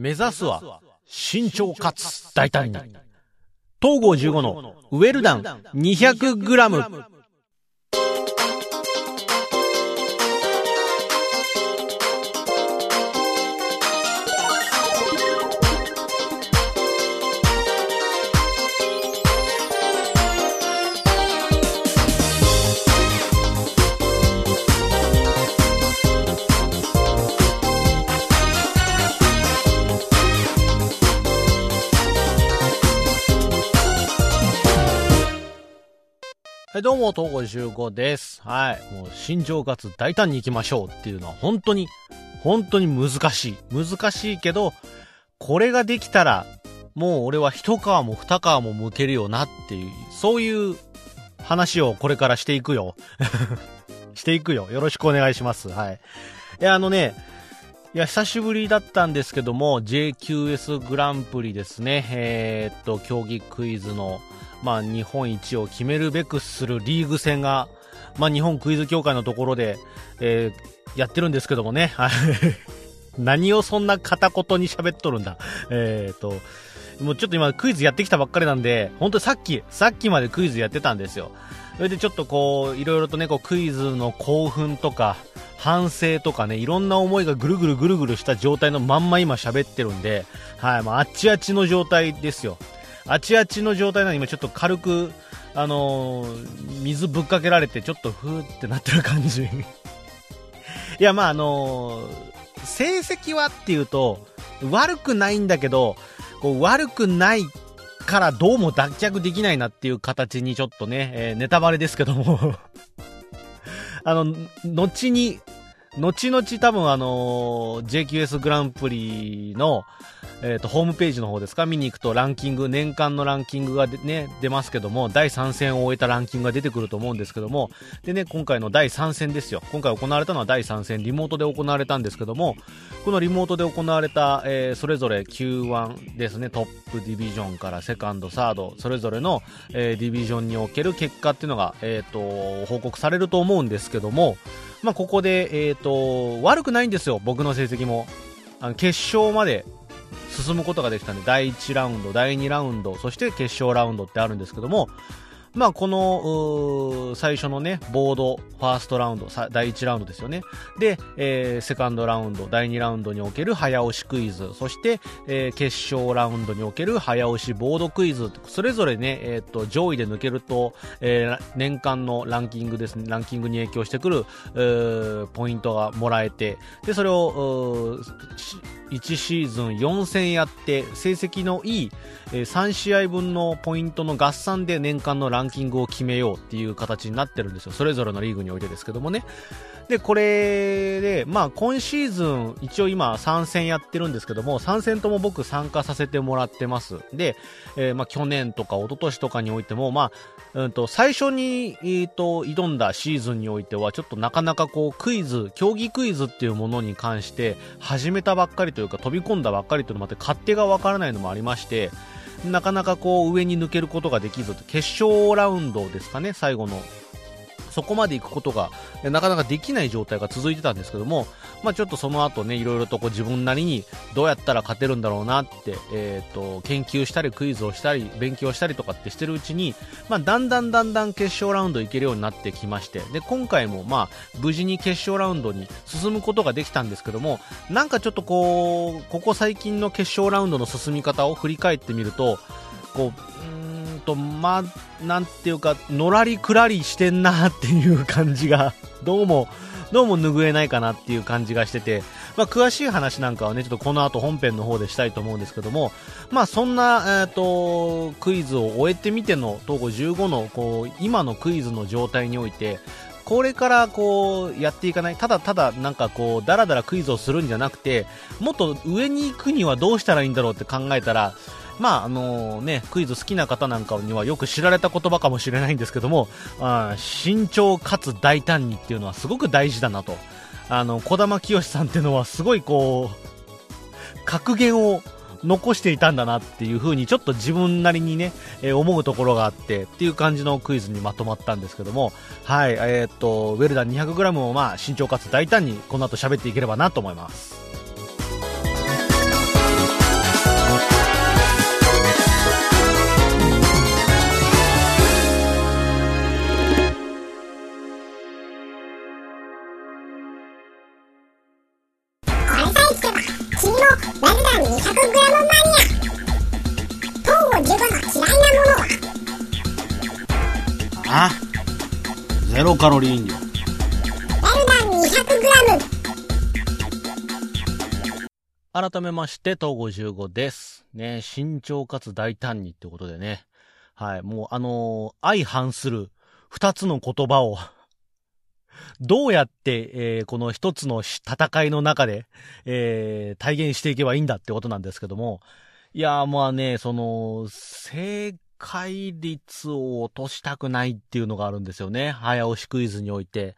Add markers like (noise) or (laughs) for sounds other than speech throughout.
目指すは慎重かつ大胆に。東郷15のウェルダン 200g。はい、どうも、東郷15です。はい。もう、慎重かつ大胆に行きましょうっていうのは、本当に、本当に難しい。難しいけど、これができたら、もう俺は一皮も二皮も向けるよなっていう、そういう話をこれからしていくよ。(laughs) していくよ。よろしくお願いします。はい。いや、あのね、いや、久しぶりだったんですけども、JQS グランプリですね。えー、っと、競技クイズの、まあ、日本一を決めるべくするリーグ戦が、まあ、日本クイズ協会のところで、えーやってるんですけどもね。(laughs) 何をそんな片言に喋っとるんだ。えー、っと、もうちょっと今クイズやってきたばっかりなんで、本当さっき、さっきまでクイズやってたんですよ。それでちょっとこう、いろいろとね、こうクイズの興奮とか、反省とかね、いろんな思いがぐるぐるぐるぐるした状態のまんま今喋ってるんで、はい、まあ、あっちあっちの状態ですよ。あっちあっちの状態なのに今ちょっと軽く、あのー水ぶっかけられてちょっとふーってなってる感じ。(laughs) いや、まああのー成績はっていうと、悪くないんだけど、こう悪くないからどうも脱却できないなっていう形にちょっとね、えーネタバレですけども。(laughs) あの、後に、後々多分あのー JQS グランプリの、えっ、と、ホームページの方ですか見に行くとランキング、年間のランキングがね、出ますけども、第3戦を終えたランキングが出てくると思うんですけども、でね、今回の第3戦ですよ。今回行われたのは第3戦、リモートで行われたんですけども、このリモートで行われた、えーそれぞれ Q1 ですね、トップディビジョンからセカンド、サード、それぞれの、えーディビジョンにおける結果っていうのが、えっ、と、報告されると思うんですけども、まあ、ここで、えっ、と、悪くないんですよ、僕の成績も。あの決勝まで進むことができたんで、第1ラウンド、第2ラウンド、そして決勝ラウンドってあるんですけども、まあ、この、最初のね、ボード、ファーストラウンド、第1ラウンドですよね。で、えーセカンドラウンド、第2ラウンドにおける早押しクイズ、そして、えー決勝ラウンドにおける早押しボードクイズ、それぞれね、えっ、と、上位で抜けると、えー年間のランキングですね、ランキングに影響してくる、ポイントがもらえて、で、それを、1シーズン4戦やって、成績のいい、3試合分のポイントの合算で年間のランキングを決めようっていう形になってるんですよ。それぞれのリーグにおいてですけどもね。で、これで、まあ今シーズン、一応今3戦やってるんですけども、3戦とも僕参加させてもらってます。で、えーまあ去年とか一昨年とかにおいても、まあ、うんと、最初に、えーと、挑んだシーズンにおいては、ちょっとなかなかこう、クイズ、競技クイズっていうものに関して、始めたばっかりというか、飛び込んだばっかりというのもあって、勝手がわからないのもありまして、なかなかこう、上に抜けることができず、決勝ラウンドですかね、最後の。そこまで行くことが、なかなかできない状態が続いてたんですけども、まあちょっとその後ね、いろいろとこう自分なりにどうやったら勝てるんだろうなって、えっ、と、研究したりクイズをしたり、勉強したりとかってしてるうちに、まあだんだんだんだん決勝ラウンド行けるようになってきまして、で、今回もまあ無事に決勝ラウンドに進むことができたんですけども、なんかちょっとこう、ここ最近の決勝ラウンドの進み方を振り返ってみると、こう、と、ま、なんていうか、のらりくらりしてんなっていう感じが、(laughs) どうも、どうも拭えないかなっていう感じがしてて、まあ、詳しい話なんかはね、ちょっとこの後本編の方でしたいと思うんですけども、まあ、そんな、えっ、と、クイズを終えてみての、東郷15の、こう、今のクイズの状態において、これからこうやっていかない、ただただなんかこう、だらだらクイズをするんじゃなくて、もっと上に行くにはどうしたらいいんだろうって考えたら、まああのね、クイズ好きな方なんかにはよく知られた言葉かもしれないんですけども、あ慎重かつ大胆にっていうのはすごく大事だなと。あの、小玉清さんっていうのはすごいこう、格言を残していたんだなっていう風にちょっと自分なりにね、えー思うところがあってっていう感じのクイズにまとまったんですけども、はい、えーっと、ウェルダン 200g をまあ慎重かつ大胆にこの後喋っていければなと思います。ゼロカロリー飲料。ラルダン 200g 改めまして、東郷15です。ね、慎重かつ大胆にってことでね。はい、もうあのー相反する二つの言葉を、どうやって、えーこの一つのし戦いの中で、えー体現していけばいいんだってことなんですけども、いやーまあね、その、正解率を落としたくないっていうのがあるんですよね。早押しクイズにおいて。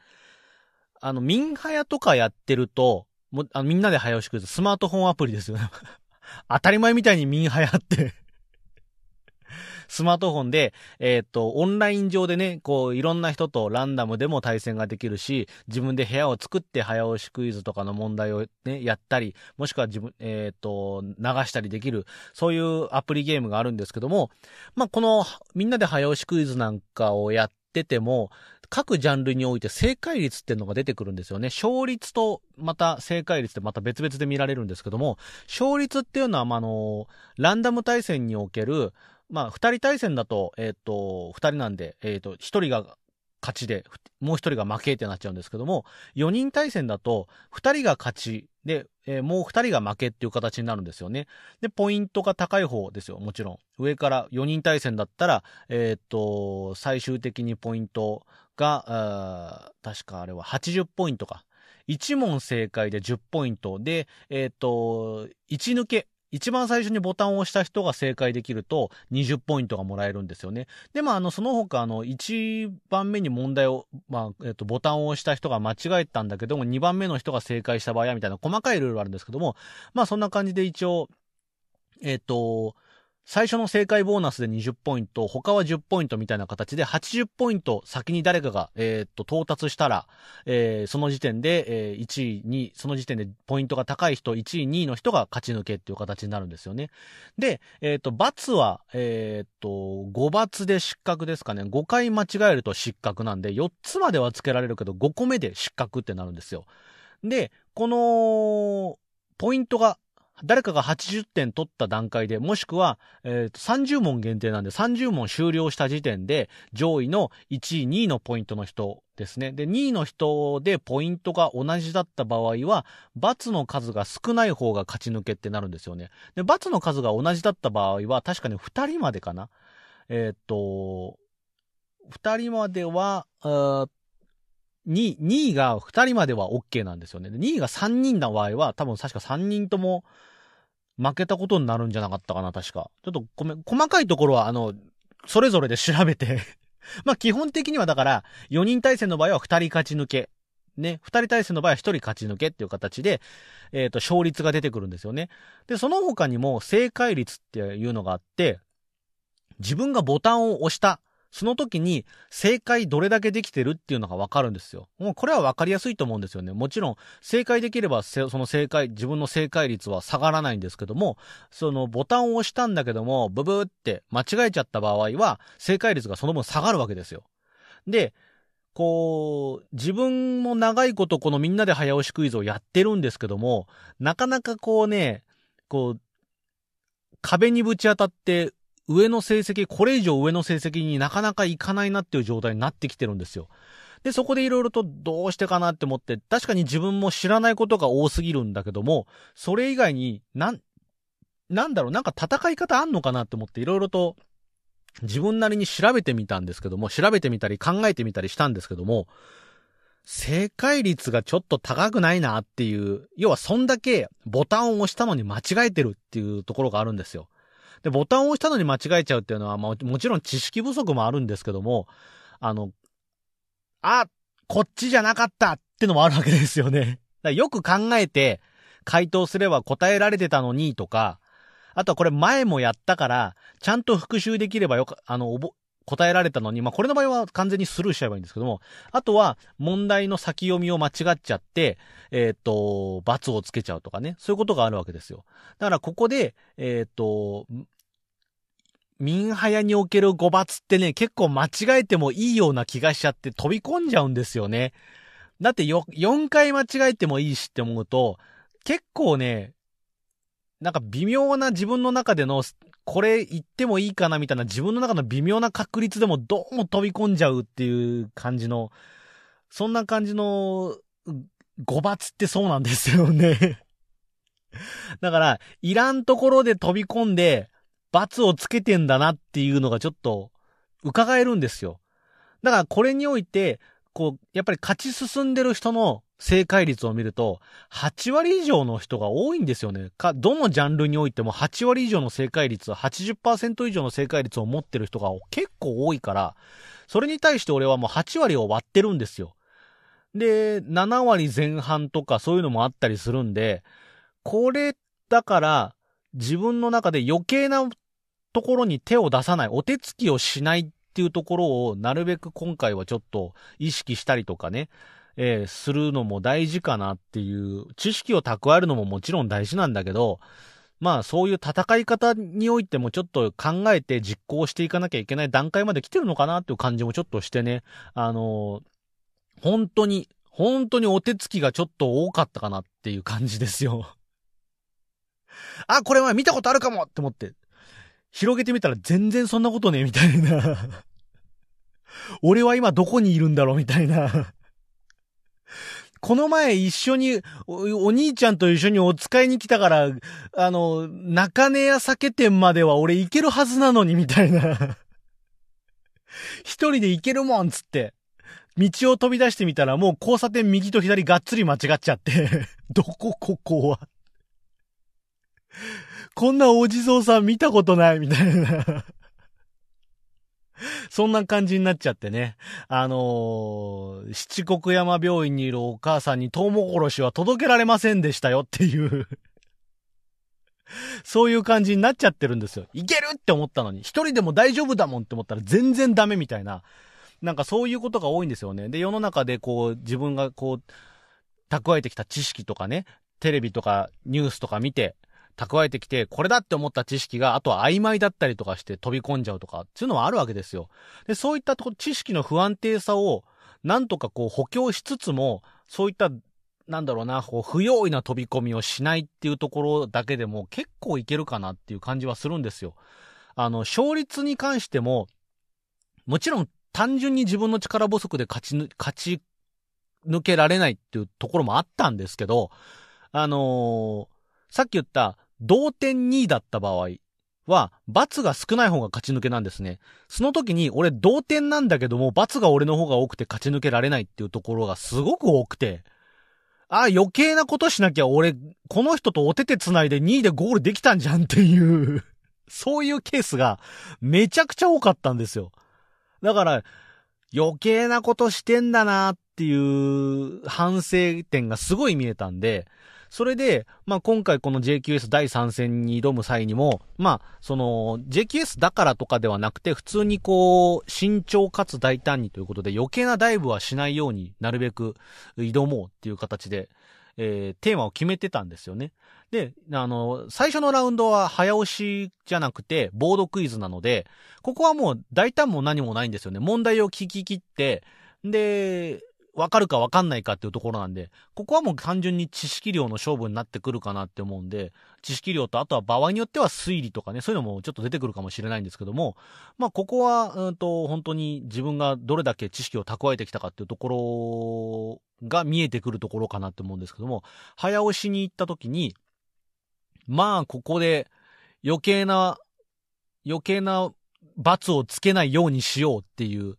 あの、ミンハヤとかやってると、もあのみんなで早押しクイズ、スマートフォンアプリですよね。(laughs) 当たり前みたいにミンハヤって。スマートフォンで、えっ、と、オンライン上でね、こう、いろんな人とランダムでも対戦ができるし、自分で部屋を作って早押しクイズとかの問題をね、やったり、もしくは自分、えっ、と、流したりできる、そういうアプリゲームがあるんですけども、まあ、この、みんなで早押しクイズなんかをやってても、各ジャンルにおいて正解率っていうのが出てくるんですよね。勝率とまた正解率ってまた別々で見られるんですけども、勝率っていうのは、まあ、あの、ランダム対戦における、まあ、二人対戦だと、えっ、と、二人なんで、えっ、と、一人が勝ちで、もう一人が負けってなっちゃうんですけども、四人対戦だと、二人が勝ちで、えーもう二人が負けっていう形になるんですよね。で、ポイントが高い方ですよ、もちろん。上から4人対戦だったら、えっ、と、最終的にポイントが、確かあれは80ポイントか。1問正解で10ポイントで、えっ、と、1抜け。一番最初にボタンを押した人が正解できると20ポイントがもらえるんですよね。で、まあ、あの、その他、あの、1番目に問題を、まあ、えっ、と、ボタンを押した人が間違えたんだけども、2番目の人が正解した場合は、みたいな細かいルールあるんですけども、まあ、そんな感じで一応、えっ、と、最初の正解ボーナスで20ポイント、他は10ポイントみたいな形で80ポイント先に誰かが、えーっと、到達したら、えーその時点で、えー1位、2位、その時点でポイントが高い人、1位、2位の人が勝ち抜けっていう形になるんですよね。で、えーっと、罰は、えっと、5罰で失格ですかね。5回間違えると失格なんで、4つまではつけられるけど、5個目で失格ってなるんですよ。で、この、ポイントが、誰かが80点取った段階で、もしくは、えーと30問限定なんで、30問終了した時点で、上位の1位、2位のポイントの人ですね。で、2位の人でポイントが同じだった場合は、罰の数が少ない方が勝ち抜けってなるんですよね。で、罰の数が同じだった場合は、確かに2人までかな。えーっと、2人までは、あー 2, 2位が2人までは OK なんですよね。で2位が3人の場合は、多分確か3人とも負けたことになるんじゃなかったかな、確か。ちょっとごめん、細かいところは、あの、それぞれで調べて。(laughs) ま基本的にはだから、4人対戦の場合は2人勝ち抜け。ね、2人対戦の場合は1人勝ち抜けっていう形で、えっ、と、勝率が出てくるんですよね。で、その他にも正解率っていうのがあって、自分がボタンを押した、その時に正解どれだけできてるっていうのがわかるんですよ。もうこれはわかりやすいと思うんですよね。もちろん正解できればその正解、自分の正解率は下がらないんですけども、そのボタンを押したんだけども、ブブーって間違えちゃった場合は正解率がその分下がるわけですよ。で、こう、自分も長いことこのみんなで早押しクイズをやってるんですけども、なかなかこうね、こう、壁にぶち当たって上の成績、これ以上上の成績になかなかいかないなっていう状態になってきてるんですよ。で、そこでいろいろとどうしてかなって思って、確かに自分も知らないことが多すぎるんだけども、それ以外に、なん、なんだろう、なんか戦い方あんのかなって思っていろいろと自分なりに調べてみたんですけども、調べてみたり考えてみたりしたんですけども、正解率がちょっと高くないなっていう、要はそんだけボタンを押したのに間違えてるっていうところがあるんですよ。で、ボタンを押したのに間違えちゃうっていうのは、まあ、もちろん知識不足もあるんですけども、あの、あ、こっちじゃなかったってのもあるわけですよね。よく考えて回答すれば答えられてたのにとか、あとはこれ前もやったから、ちゃんと復習できればよか、あの、おぼ、答えられたのに、まあ、これの場合は完全にスルーしちゃえばいいんですけども、あとは問題の先読みを間違っちゃって、えっ、と、罰をつけちゃうとかね、そういうことがあるわけですよ。だからここで、えっ、と、ミンハヤにおける5罰ってね、結構間違えてもいいような気がしちゃって飛び込んじゃうんですよね。だってよ、4回間違えてもいいしって思うと、結構ね、なんか微妙な自分の中での、これ言ってもいいかなみたいな自分の中の微妙な確率でもどうも飛び込んじゃうっていう感じの、そんな感じの、誤罰ってそうなんですよね (laughs) だから、いらんところで飛び込んで、罰をつけてんだなっていうのがちょっと、伺えるんですよ。だからこれにおいて、こう、やっぱり勝ち進んでる人の正解率を見ると、8割以上の人が多いんですよね。か、どのジャンルにおいても8割以上の正解率、80%以上の正解率を持ってる人が結構多いから、それに対して俺はもう8割を割ってるんですよ。で、7割前半とかそういうのもあったりするんで、これ、だから、自分の中で余計なところに手を出さない、お手つきをしないっていうところを、なるべく今回はちょっと意識したりとかね、えーするのも大事かなっていう、知識を蓄えるのももちろん大事なんだけど、まあそういう戦い方においてもちょっと考えて実行していかなきゃいけない段階まで来てるのかなっていう感じもちょっとしてね、あのー本当に、本当にお手つきがちょっと多かったかなっていう感じですよ。あ、これは見たことあるかもって思って、広げてみたら全然そんなことねみたいな。俺は今どこにいるんだろうみたいな。この前一緒にお、お兄ちゃんと一緒にお使いに来たから、あの、中根屋酒店までは俺行けるはずなのにみたいな。(laughs) 一人で行けるもんつって。道を飛び出してみたらもう交差点右と左がっつり間違っちゃって。(laughs) どこここは。こんなお地蔵さん見たことないみたいな。(laughs) そんな感じになっちゃってね。あのー七国山病院にいるお母さんにトウモコロシは届けられませんでしたよっていう。(laughs) そういう感じになっちゃってるんですよ。いけるって思ったのに、一人でも大丈夫だもんって思ったら全然ダメみたいな。なんかそういうことが多いんですよね。で、世の中でこう、自分がこう、蓄えてきた知識とかね、テレビとかニュースとか見て、蓄えてきて、これだって思った知識が、あとは曖昧だったりとかして飛び込んじゃうとか、っていうのはあるわけですよ。で、そういったとこ知識の不安定さを、なんとかこう補強しつつも、そういった、なんだろうな、こう不用意な飛び込みをしないっていうところだけでも結構いけるかなっていう感じはするんですよ。あの、勝率に関しても、もちろん単純に自分の力不足で勝ち、勝ち抜けられないっていうところもあったんですけど、あのーさっき言った同点2位だった場合は、罰が少ない方が勝ち抜けなんですね。その時に俺同点なんだけども、罰が俺の方が多くて勝ち抜けられないっていうところがすごく多くて、ああ、余計なことしなきゃ俺、この人とお手手繋いで2位でゴールできたんじゃんっていう、(laughs) そういうケースがめちゃくちゃ多かったんですよ。だから、余計なことしてんだなっていう反省点がすごい見えたんで、それで、まあ、今回この JQS 第3戦に挑む際にも、まあ、その、JQS だからとかではなくて、普通にこう、慎重かつ大胆にということで、余計なダイブはしないようになるべく挑もうっていう形で、えー、テーマを決めてたんですよね。で、あの、最初のラウンドは早押しじゃなくて、ボードクイズなので、ここはもう大胆も何もないんですよね。問題を聞き切って、で、わかるかわかんないかっていうところなんで、ここはもう単純に知識量の勝負になってくるかなって思うんで、知識量とあとは場合によっては推理とかね、そういうのもちょっと出てくるかもしれないんですけども、まあここは、うんと、本当に自分がどれだけ知識を蓄えてきたかっていうところが見えてくるところかなって思うんですけども、早押しに行った時に、まあここで余計な、余計な罰をつけないようにしようっていう、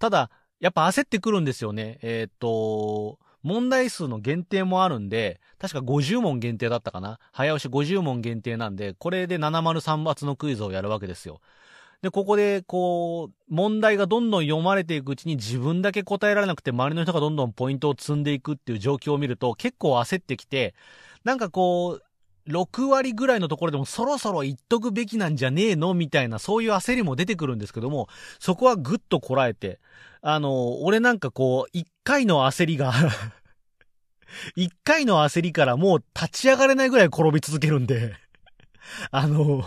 ただ、やっぱ焦ってくるんですよね。えっ、と、問題数の限定もあるんで、確か50問限定だったかな。早押し50問限定なんで、これで703罰のクイズをやるわけですよ。で、ここで、こう、問題がどんどん読まれていくうちに自分だけ答えられなくて、周りの人がどんどんポイントを積んでいくっていう状況を見ると、結構焦ってきて、なんかこう、6割ぐらいのところでもそろそろ言っとくべきなんじゃねえのみたいな、そういう焦りも出てくるんですけども、そこはぐっとこらえて、あの、俺なんかこう、一回の焦りが、(laughs) 一回の焦りからもう立ち上がれないぐらい転び続けるんで、(laughs) あの、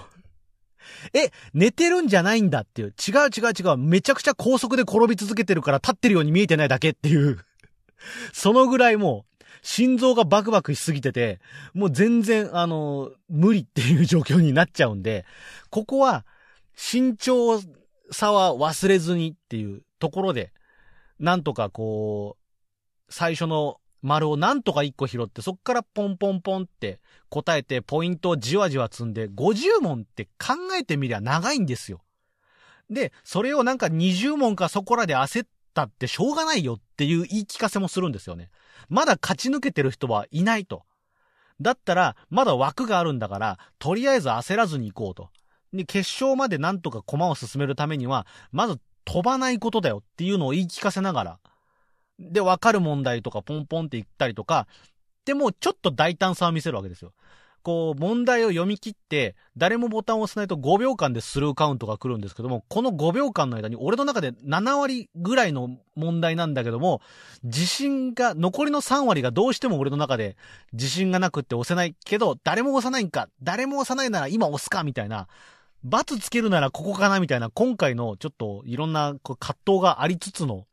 え、寝てるんじゃないんだっていう。違う違う違う。めちゃくちゃ高速で転び続けてるから立ってるように見えてないだけっていう。そのぐらいもう、心臓がバクバクしすぎてて、もう全然、あの、無理っていう状況になっちゃうんで、ここは、慎重さは忘れずにっていうところで、なんとかこう、最初の丸をなんとか1個拾って、そっからポンポンポンって答えて、ポイントをじわじわ積んで、50問って考えてみりゃ長いんですよ。で、それをなんか20問かそこらで焦ったってしょうがないよっていう言い聞かせもするんですよね。まだ勝ち抜けてる人はいないと。だったら、まだ枠があるんだから、とりあえず焦らずに行こうと。で、決勝までなんとか駒を進めるためには、まず飛ばないことだよっていうのを言い聞かせながら、で、わかる問題とかポンポンって言ったりとか、でもちょっと大胆さを見せるわけですよ。こう、問題を読み切って、誰もボタンを押さないと5秒間でスルーカウントが来るんですけども、この5秒間の間に俺の中で7割ぐらいの問題なんだけども、自信が、残りの3割がどうしても俺の中で自信がなくって押せないけど、誰も押さないんか、誰も押さないなら今押すか、みたいな、罰つけるならここかな、みたいな、今回のちょっといろんな葛藤がありつつの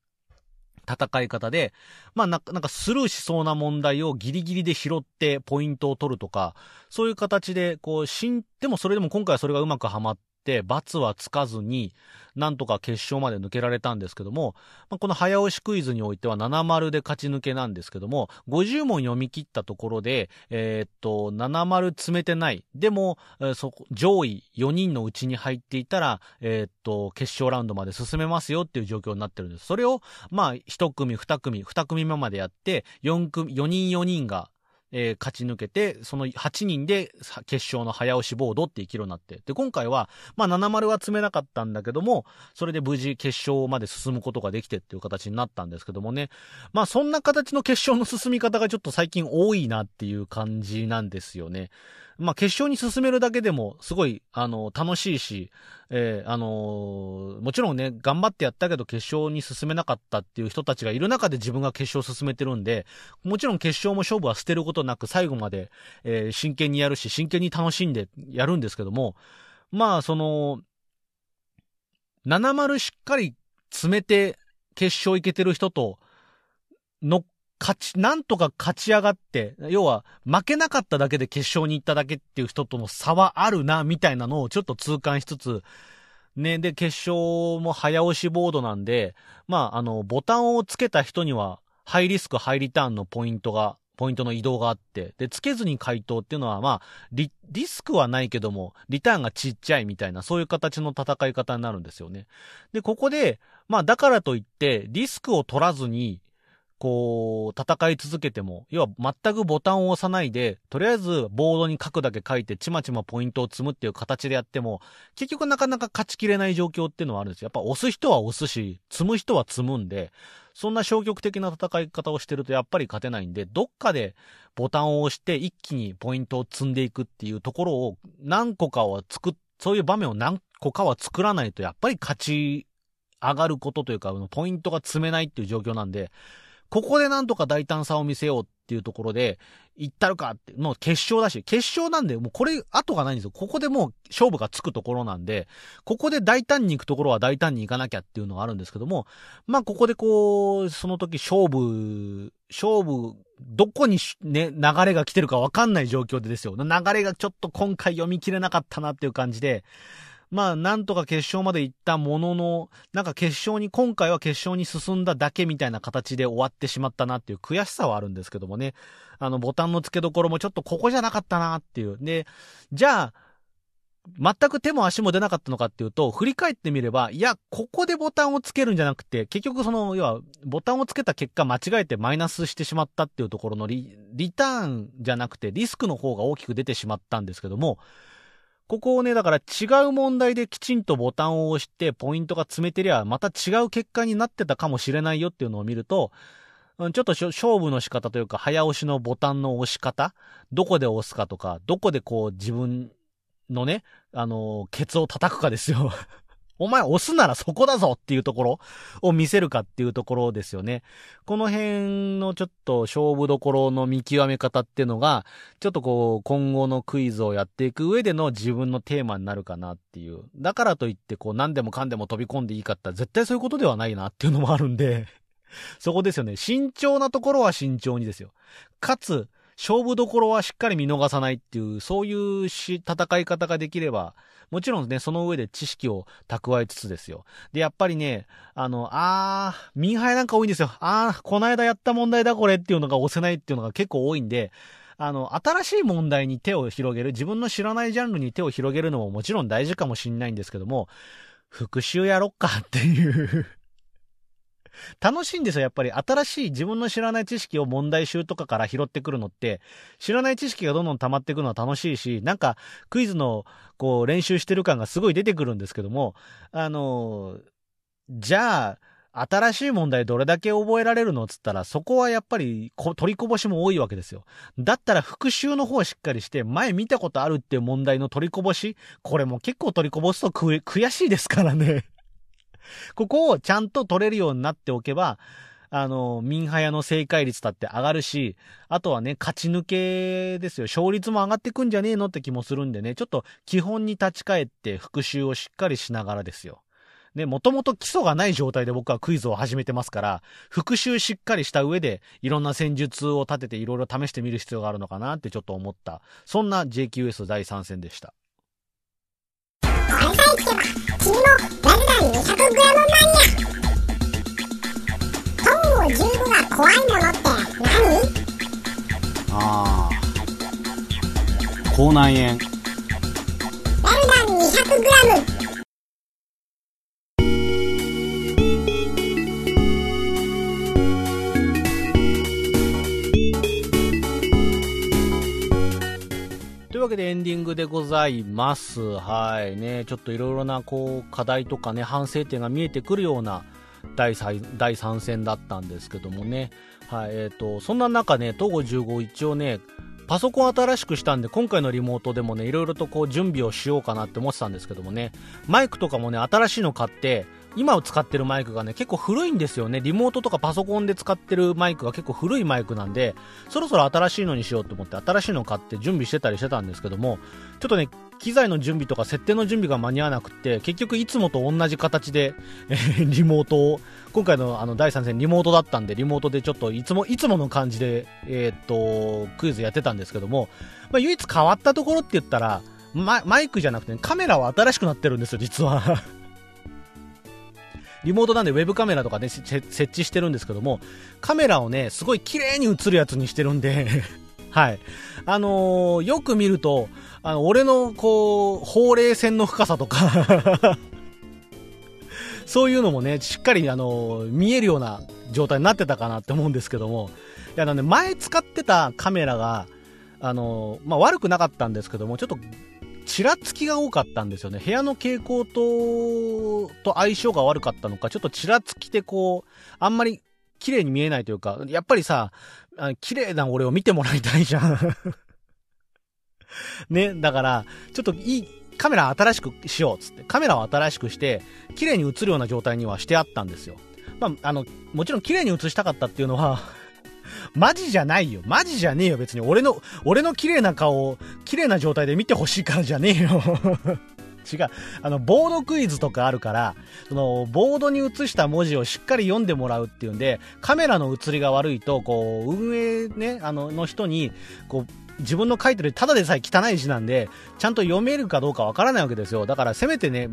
戦い方で、まあな、なんかスルーしそうな問題をギリギリで拾ってポイントを取るとか、そういう形で、こう、しん、でもそれでも今回はそれがうまくはまっ、罰はつかずに、なんとか決勝まで抜けられたんですけども、まあ、この早押しクイズにおいては7丸で勝ち抜けなんですけども、50問読み切ったところで、えー、っと、7丸詰めてない。でも、えー、そ上位4人のうちに入っていたら、えー、っと、決勝ラウンドまで進めますよっていう状況になってるんです。それを、まあ、1組、2組、2組目までやって、4組、4人4人が、えー、勝ち抜けて、その8人で決勝の早押しボードって生きるようになって。で、今回は、まあ、70は詰めなかったんだけども、それで無事決勝まで進むことができてっていう形になったんですけどもね。まあ、そんな形の決勝の進み方がちょっと最近多いなっていう感じなんですよね。まあ、決勝に進めるだけでも、すごい、あの、楽しいし、えー、あのー、もちろんね、頑張ってやったけど決勝に進めなかったっていう人たちがいる中で自分が決勝を進めてるんで、もちろん決勝も勝負は捨てることなく最後まで、えー、真剣にやるし、真剣に楽しんでやるんですけども、まあ、その、70しっかり詰めて決勝いけてる人と、の、勝ち、なんとか勝ち上がって、要は負けなかっただけで決勝に行っただけっていう人との差はあるな、みたいなのをちょっと痛感しつつ、ね、で、決勝も早押しボードなんで、まあ、あの、ボタンをつけた人には、ハイリスク、ハイリターンのポイントが、ポイントの移動があって、で、つけずに回答っていうのは、まあ、リ、リスクはないけども、リターンがちっちゃいみたいな、そういう形の戦い方になるんですよね。で、ここで、まあ、だからといって、リスクを取らずに、こう、戦い続けても、要は全くボタンを押さないで、とりあえずボードに書くだけ書いて、ちまちまポイントを積むっていう形でやっても、結局なかなか勝ちきれない状況っていうのはあるんですよ。やっぱ押す人は押すし、積む人は積むんで、そんな消極的な戦い方をしてるとやっぱり勝てないんで、どっかでボタンを押して一気にポイントを積んでいくっていうところを何個かは作っ、そういう場面を何個かは作らないとやっぱり勝ち上がることというか、ポイントが積めないっていう状況なんで、ここでなんとか大胆さを見せようっていうところで、行ったるかって、もう決勝だし、決勝なんで、もうこれ、後がないんですよ。ここでもう勝負がつくところなんで、ここで大胆に行くところは大胆に行かなきゃっていうのがあるんですけども、まあここでこう、その時勝負、勝負、どこにね、流れが来てるかわかんない状況でですよ。流れがちょっと今回読み切れなかったなっていう感じで、まあ、なんとか決勝まで行ったものの、なんか決勝に、今回は決勝に進んだだけみたいな形で終わってしまったなっていう悔しさはあるんですけどもね。あの、ボタンの付けどころもちょっとここじゃなかったなっていう。で、じゃあ、全く手も足も出なかったのかっていうと、振り返ってみれば、いや、ここでボタンをつけるんじゃなくて、結局その、要は、ボタンをつけた結果間違えてマイナスしてしまったっていうところのリ、リターンじゃなくて、リスクの方が大きく出てしまったんですけども、ここをね、だから違う問題できちんとボタンを押してポイントが詰めてりゃ、また違う結果になってたかもしれないよっていうのを見ると、うんちょっと勝負の仕方というか、早押しのボタンの押し方、どこで押すかとか、どこでこう自分のね、あのケツを叩くかですよ。お前押すならそこだぞっていうところを見せるかっていうところですよね。この辺のちょっと勝負どころの見極め方っていうのが、ちょっとこう今後のクイズをやっていく上での自分のテーマになるかなっていう。だからといってこう何でもかんでも飛び込んでいいかったら絶対そういうことではないなっていうのもあるんで (laughs) そこですよね。慎重なところは慎重にですよ。かつ、勝負どころはしっかり見逃さないっていう、そういうし戦い方ができれば、もちろんね、その上で知識を蓄えつつですよ。で、やっぱりね、あの、あー、ミンハイなんか多いんですよ。あー、この間やった問題だこれっていうのが押せないっていうのが結構多いんで、あの、新しい問題に手を広げる、自分の知らないジャンルに手を広げるのももちろん大事かもしんないんですけども、復習やろっかっていう楽しいんですよ、やっぱり。新しい自分の知らない知識を問題集とかから拾ってくるのって、知らない知識がどんどん溜まっていくのは楽しいし、なんかクイズのこう練習してる感がすごい出てくるんですけども、あのじゃあ、新しい問題どれだけ覚えられるのっつったら、そこはやっぱり取りこぼしも多いわけですよ。だったら復習の方をしっかりして、前見たことあるっていう問題の取りこぼし、これも結構取りこぼすと悔しいですからね。ここをちゃんと取れるようになっておけば、あの、ミンハヤの正解率だって上がるし、あとはね、勝ち抜けですよ。勝率も上がってくんじゃねえのって気もするんでね、ちょっと基本に立ち返って復習をしっかりしながらですよ。ね、もともと基礎がない状態で僕はクイズを始めてますから、復習しっかりした上で、いろんな戦術を立てていろいろ試してみる必要があるのかなってちょっと思った。そんな JQS 第3戦でした。君もラルダン 200g マニアトンを15が怖いものって何ああ口内炎ラルダン 200g というわけでエンディングでございます。はいね、ちょっといろいろなこう課題とかね、反省点が見えてくるような第 3, 第3戦だったんですけどもね。はい、えっ、ー、と、そんな中ね、東郷15一応ね、パソコン新しくしたんで、今回のリモートでもね、いろいろとこう準備をしようかなって思ってたんですけどもね、マイクとかもね、新しいの買って、今を使ってるマイクがね、結構古いんですよね。リモートとかパソコンで使ってるマイクが結構古いマイクなんで、そろそろ新しいのにしようと思って新しいの買って準備してたりしてたんですけども、ちょっとね、機材の準備とか設定の準備が間に合わなくて、結局いつもと同じ形で、えー、リモートを、今回のあの第3戦リモートだったんで、リモートでちょっといつも、いつもの感じで、えー、っと、クイズやってたんですけども、まあ、唯一変わったところって言ったら、ママイクじゃなくて、ね、カメラは新しくなってるんですよ、実はリモートなんでウェブカメラとかね、設置してるんですけども、カメラをね、すごい綺麗に映るやつにしてるんで (laughs) はい。あのー、よく見ると、あの、俺の、こう、ほうれい線の深さとか (laughs) そういうのもね、しっかり、あのー、見えるような状態になってたかなって思うんですけども、いや、ね、前使ってたカメラが、あのー、まあ、悪くなかったんですけども、ちょっとちらつきが多かったんですよね。部屋の傾向と、と相性が悪かったのか、ちょっとちらつきでこう、あんまり綺麗に見えないというか、やっぱりさ、綺麗な俺を見てもらいたいじゃん (laughs) ね、だから、ちょっといい、カメラ新しくしようっつって、カメラを新しくして、綺麗に映るような状態にはしてあったんですよ。まあ、あの、もちろん綺麗に映したかったっていうのはマジじゃないよ。マジじゃねえよ、別に。俺の、俺の綺麗な顔を、綺麗な状態で見てほしいからじゃねえよ。(laughs) 違う。あの、ボードクイズとかあるから、その、ボードに映した文字をしっかり読んでもらうっていうんで、カメラの映りが悪いと、こう、運営ね、あの、の人に、こう、自分の書いてるただでさえ汚い字なんで、ちゃんと読めるかどうかわからないわけですよ。だからせめてね、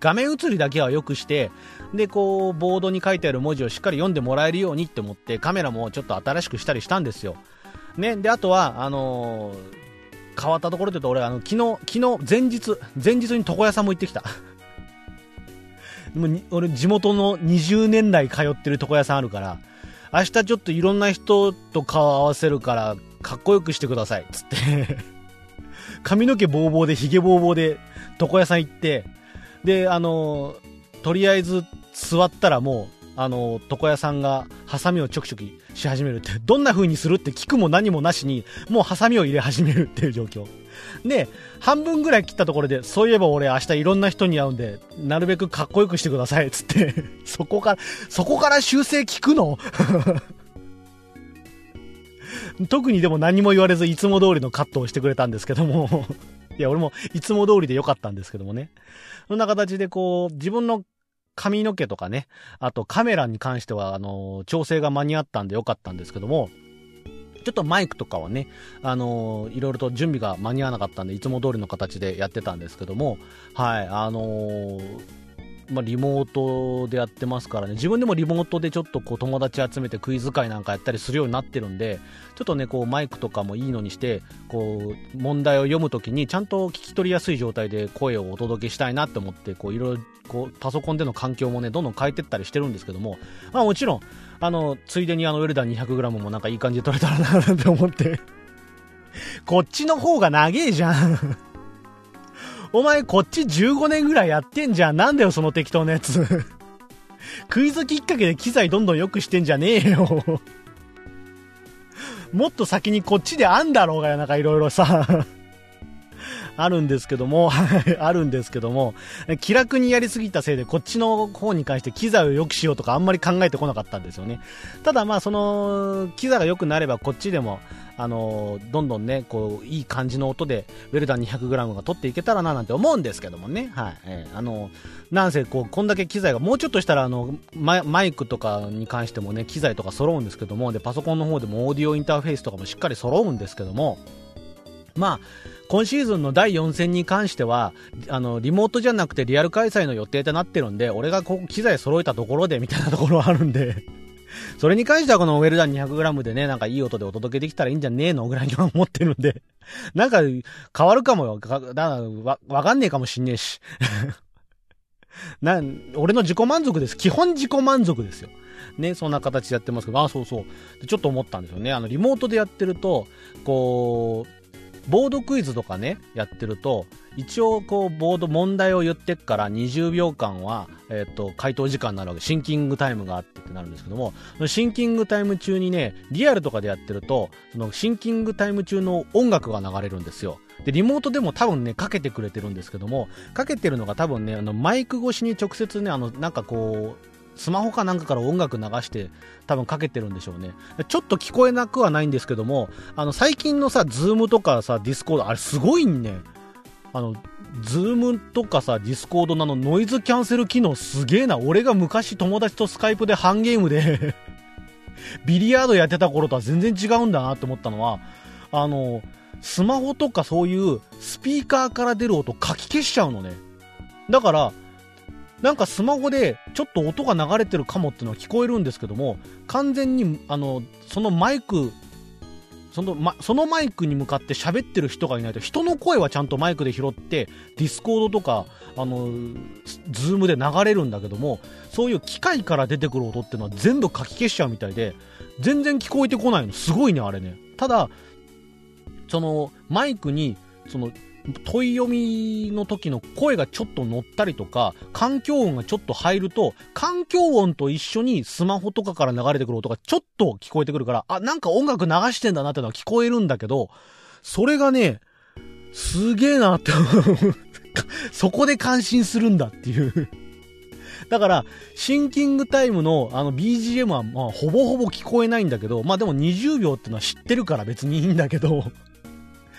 画面映りだけは良くして、で、こう、ボードに書いてある文字をしっかり読んでもらえるようにって思って、カメラもちょっと新しくしたりしたんですよ。ね、で、あとは、あのー、変わったところで言うと、俺、あの、昨日、昨日、前日、前日に床屋さんも行ってきた。もう俺、地元の20年来通ってる床屋さんあるから、明日ちょっといろんな人と顔合わせるから、かっこよくしてください、つって (laughs) 髪の毛ボーボーで、ヒゲボーボーで、床屋さん行って、で、あの、とりあえず座ったらもう、あの、床屋さんがハサミをちょきちょきし始めるって、どんな風にするって聞くも何もなしに、もうハサミを入れ始めるっていう状況。で、半分ぐらい切ったところで、そういえば俺明日いろんな人に会うんで、なるべくかっこよくしてください、つって、(laughs) そこから、そこから修正聞くの？(laughs) 特にでも何も言われず、いつも通りのカットをしてくれたんですけどもいや、俺もいつも通りでよかったんですけどもね。そんな形でこう、自分の髪の毛とかね、あとカメラに関しては、あの、調整が間に合ったんでよかったんですけども、ちょっとマイクとかはね、あのいろいろと準備が間に合わなかったんで、いつも通りの形でやってたんですけども、はい、あのーまあ、リモートでやってますからね、自分でもリモートでちょっとこう友達集めてクイズ会なんかやったりするようになってるんで、ちょっとね、こうマイクとかもいいのにして、こう、問題を読むときにちゃんと聞き取りやすい状態で声をお届けしたいなって思って、こういろいろこうパソコンでの環境もね、どんどん変えてったりしてるんですけども、まあもちろん、あの、ついでにあのウェルダン 200g もなんかいい感じで取れたらなって思って。こっちの方が長えじゃん。お前こっち15年ぐらいやってんじゃん。なんだよその適当なやつ (laughs) クイズきっかけで機材どんどん良くしてんじゃねえよ (laughs) もっと先にこっちであんだろうがよ、なんかいろいろさ (laughs) あるんですけども、あるんですけども、気楽にやりすぎたせいでこっちの方に関して機材を良くしようとかあんまり考えてこなかったんですよね。ただまあその、機材が良くなればこっちでも、あのどんどんね、こう、いい感じの音で、ウェルダン 200g が取っていけたらななんて思うんですけどもね。はい。えー、あのなんせ、こう、こんだけ機材が、もうちょっとしたら、あのマ、マイクとかに関してもね、機材とか揃うんですけども、で、パソコンの方でもオーディオインターフェースとかもしっかり揃うんですけども、まあ、今シーズンの第4戦に関しては、あの、リモートじゃなくてリアル開催の予定となってるんで、俺がこう機材揃えたところでみたいなところはあるんで (laughs) それに関してはこのウェルダン 200g でね、なんかいい音でお届けできたらいいんじゃねえのぐらいには思ってるんで (laughs) なんか変わるかもよ。だからわ、わかんねえかもしんねえし (laughs) な、俺の自己満足です。基本自己満足ですよ。ね、そんな形でやってますけど、あ、そうそう。ちょっと思ったんですよね。あの、リモートでやってると、こう、ボードクイズとかね、やってると、一応こう、ボード問題を言ってっから20秒間は、えっ、と、回答時間になるわけ。シンキングタイムがあってってなるんですけども、シンキングタイム中にね、リアルとかでやってると、そのシンキングタイム中の音楽が流れるんですよ。で、リモートでも多分ね、かけてくれてるんですけども、かけてるのが多分ね、あの、マイク越しに直接ね、あの、なんかこう、スマホかなんかから音楽流して多分かけてるんでしょうね。ちょっと聞こえなくはないんですけども、あの最近のさ、ズームとかさ、ディスコード、あれすごいんね。あの、ズームとかさ、ディスコードののノイズキャンセル機能すげえな。俺が昔友達とスカイプでハンゲームで (laughs) ビリヤードやってた頃とは全然違うんだなって思ったのは、あの、スマホとかそういうスピーカーから出る音かき消しちゃうのね。だから、なんかスマホでちょっと音が流れてるかもっていうのは聞こえるんですけども、完全に、あの、そのマイク、その、ま、そのマイクに向かって喋ってる人がいないと、人の声はちゃんとマイクで拾って、ディスコードとか、あの、ズームで流れるんだけども、そういう機械から出てくる音っていうのは全部かき消しちゃうみたいで、全然聞こえてこないの。すごいね、あれね。ただ、その、マイクに、その、問い読みの時の声がちょっと乗ったりとか、環境音がちょっと入ると、環境音と一緒にスマホとかから流れてくる音がちょっと聞こえてくるから、あ、なんか音楽流してんだなってのは聞こえるんだけど、それがね、すげえなって思う。(laughs) そこで感心するんだっていうだから、シンキングタイムのあの BGM はまあほぼほぼ聞こえないんだけど、まあでも20秒ってのは知ってるから別にいいんだけど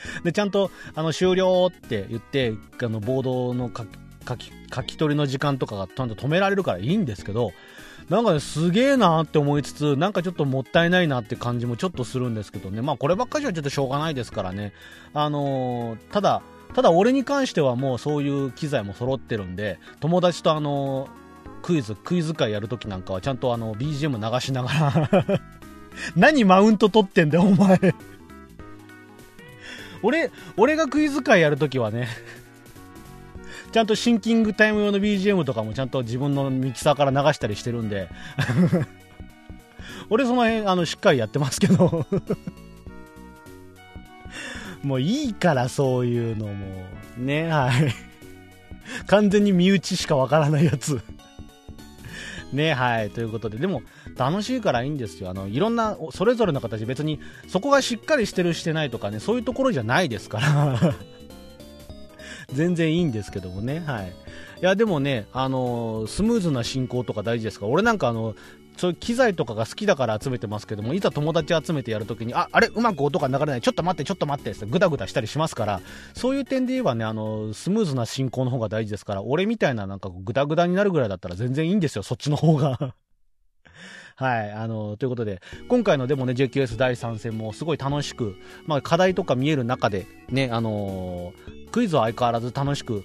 (laughs) で、ちゃんと、あの、終了って言って、あの、ボードの書き、書き、取りの時間とかがちゃんと止められるからいいんですけど、なんかね、すげえなって思いつつ、なんかちょっともったいないなって感じもちょっとするんですけどね。まあこればっかりはちょっとしょうがないですからね。あのー、ただ、ただ俺に関してはもうそういう機材も揃ってるんで、友達とあのー、クイズ、クイズ会やるときなんかはちゃんとあの、BGM 流しながら (laughs) 何マウント取ってんだよ、お前俺、俺がクイズ会やるときはね (laughs) ちゃんとシンキングタイム用の BGM とかもちゃんと自分のミキサーから流したりしてるんで (laughs) 俺その辺、あの、しっかりやってますけど (laughs) もういいからそういうのも。ね、はい。完全に身内しかわからないやつね、はい。ということで、でも、楽しいからいいんですよ。あの、いろんな、それぞれの形、別に、そこがしっかりしてるしてないとかね、そういうところじゃないですから (laughs) 全然いいんですけどもね、はい。いや、でもね、あのスムーズな進行とか大事ですか？ら、俺なんかあの、そういう機材とかが好きだから集めてますけども、いざ友達集めてやるときに、あ、あれうまく音が流れない。ちょっと待って、ちょっと待ってって、ぐだぐだしたりしますから、そういう点で言えばね、あの、スムーズな進行の方が大事ですから、俺みたいななんかグダグダになるぐらいだったら全然いいんですよ、そっちの方がはい、あの、ということで、今回のでもね、JQS 第3戦もすごい楽しく、まあ、課題とか見える中で、ね、あのー、クイズは相変わらず楽しく、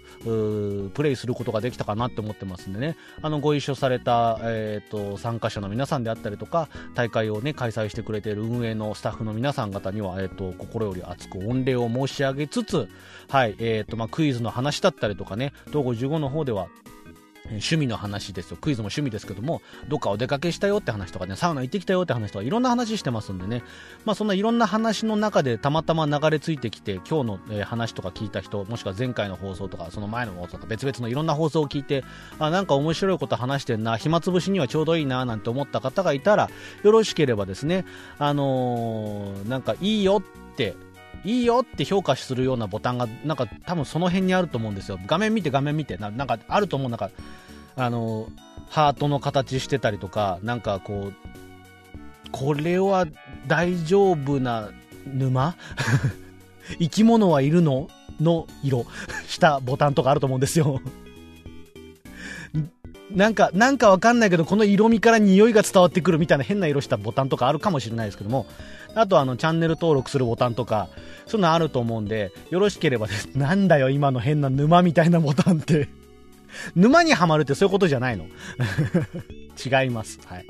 プレイすることができたかなって思ってますんでね、あの、ご一緒された、えっ、ー、と、参加者の皆さんであったりとか、大会をね、開催してくれている運営のスタッフの皆さん方には、えっ、ー、と、心より熱く御礼を申し上げつつ、はい、えっ、と、まあ、クイズの話だったりとかね、東郷15の方では、趣味の話ですよ。クイズも趣味ですけども、どっかお出かけしたよって話とかね、サウナ行ってきたよって話とか、いろんな話してますんでね。まあそんないろんな話の中でたまたま流れ着いてきて、今日の、え、話とか聞いた人、もしくは前回の放送とか、その前の放送とか、別々のいろんな放送を聞いて、あ、なんか面白いこと話してんな、暇つぶしにはちょうどいいな、なんて思った方がいたら、よろしければですね、あのー、なんかいいよって、いいよって評価するようなボタンが、なんか多分その辺にあると思うんですよ。画面見て画面見て、ななんかあると思う。なんか、あの、ハートの形してたりとか、なんかこう、これは大丈夫な沼？(laughs) 生き物はいるの？の色？したボタンとかあると思うんですよ。なんか、なんかわかんないけど、この色味から匂いが伝わってくるみたいな変な色したボタンとかあるかもしれないですけども、あとあの、チャンネル登録するボタンとか、そういうのあると思うんで、よろしければです。(laughs) なんだよ、今の変な沼みたいなボタンって (laughs) 沼にはまるってそういうことじゃないの (laughs) 違います。はい。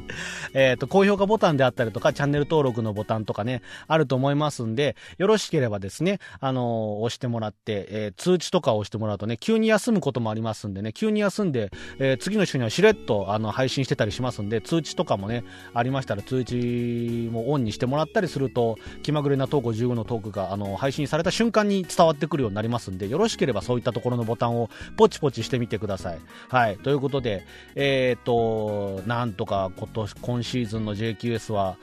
えっ、ー、と、高評価ボタンであったりとか、チャンネル登録のボタンとかね、あると思いますんで、よろしければですね、あのー、押してもらって、えー、通知とかを押してもらうとね、急に休むこともありますんでね、急に休んで、え次の週にはしれっと、あの、配信してたりしますんで、通知とかもね、ありましたら、通知もオンにしてもらったりすると、気まぐれなトーク15のトークが、あの、配信された瞬間に伝わってくるようになりますんで、よろしければそういったところのボタンをポチポチしてみてください。はい。ということで、えっ、と、なんとか今年、今シーズンの JQS は、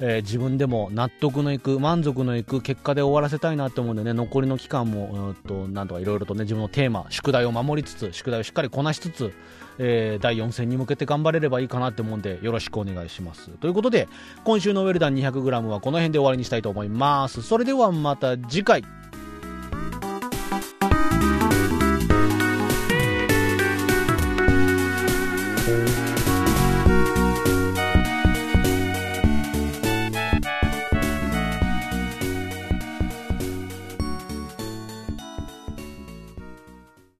えー、自分でも納得のいく、満足のいく結果で終わらせたいなと思うんでね、残りの期間も、うんと、なんとかいろいろとね、自分のテーマ、宿題を守りつつ、宿題をしっかりこなしつつ、えー、第4戦に向けて頑張れればいいかなって思うんで、よろしくお願いします。ということで、今週のウェルダン 200g はこの辺で終わりにしたいと思います。それではまた次回。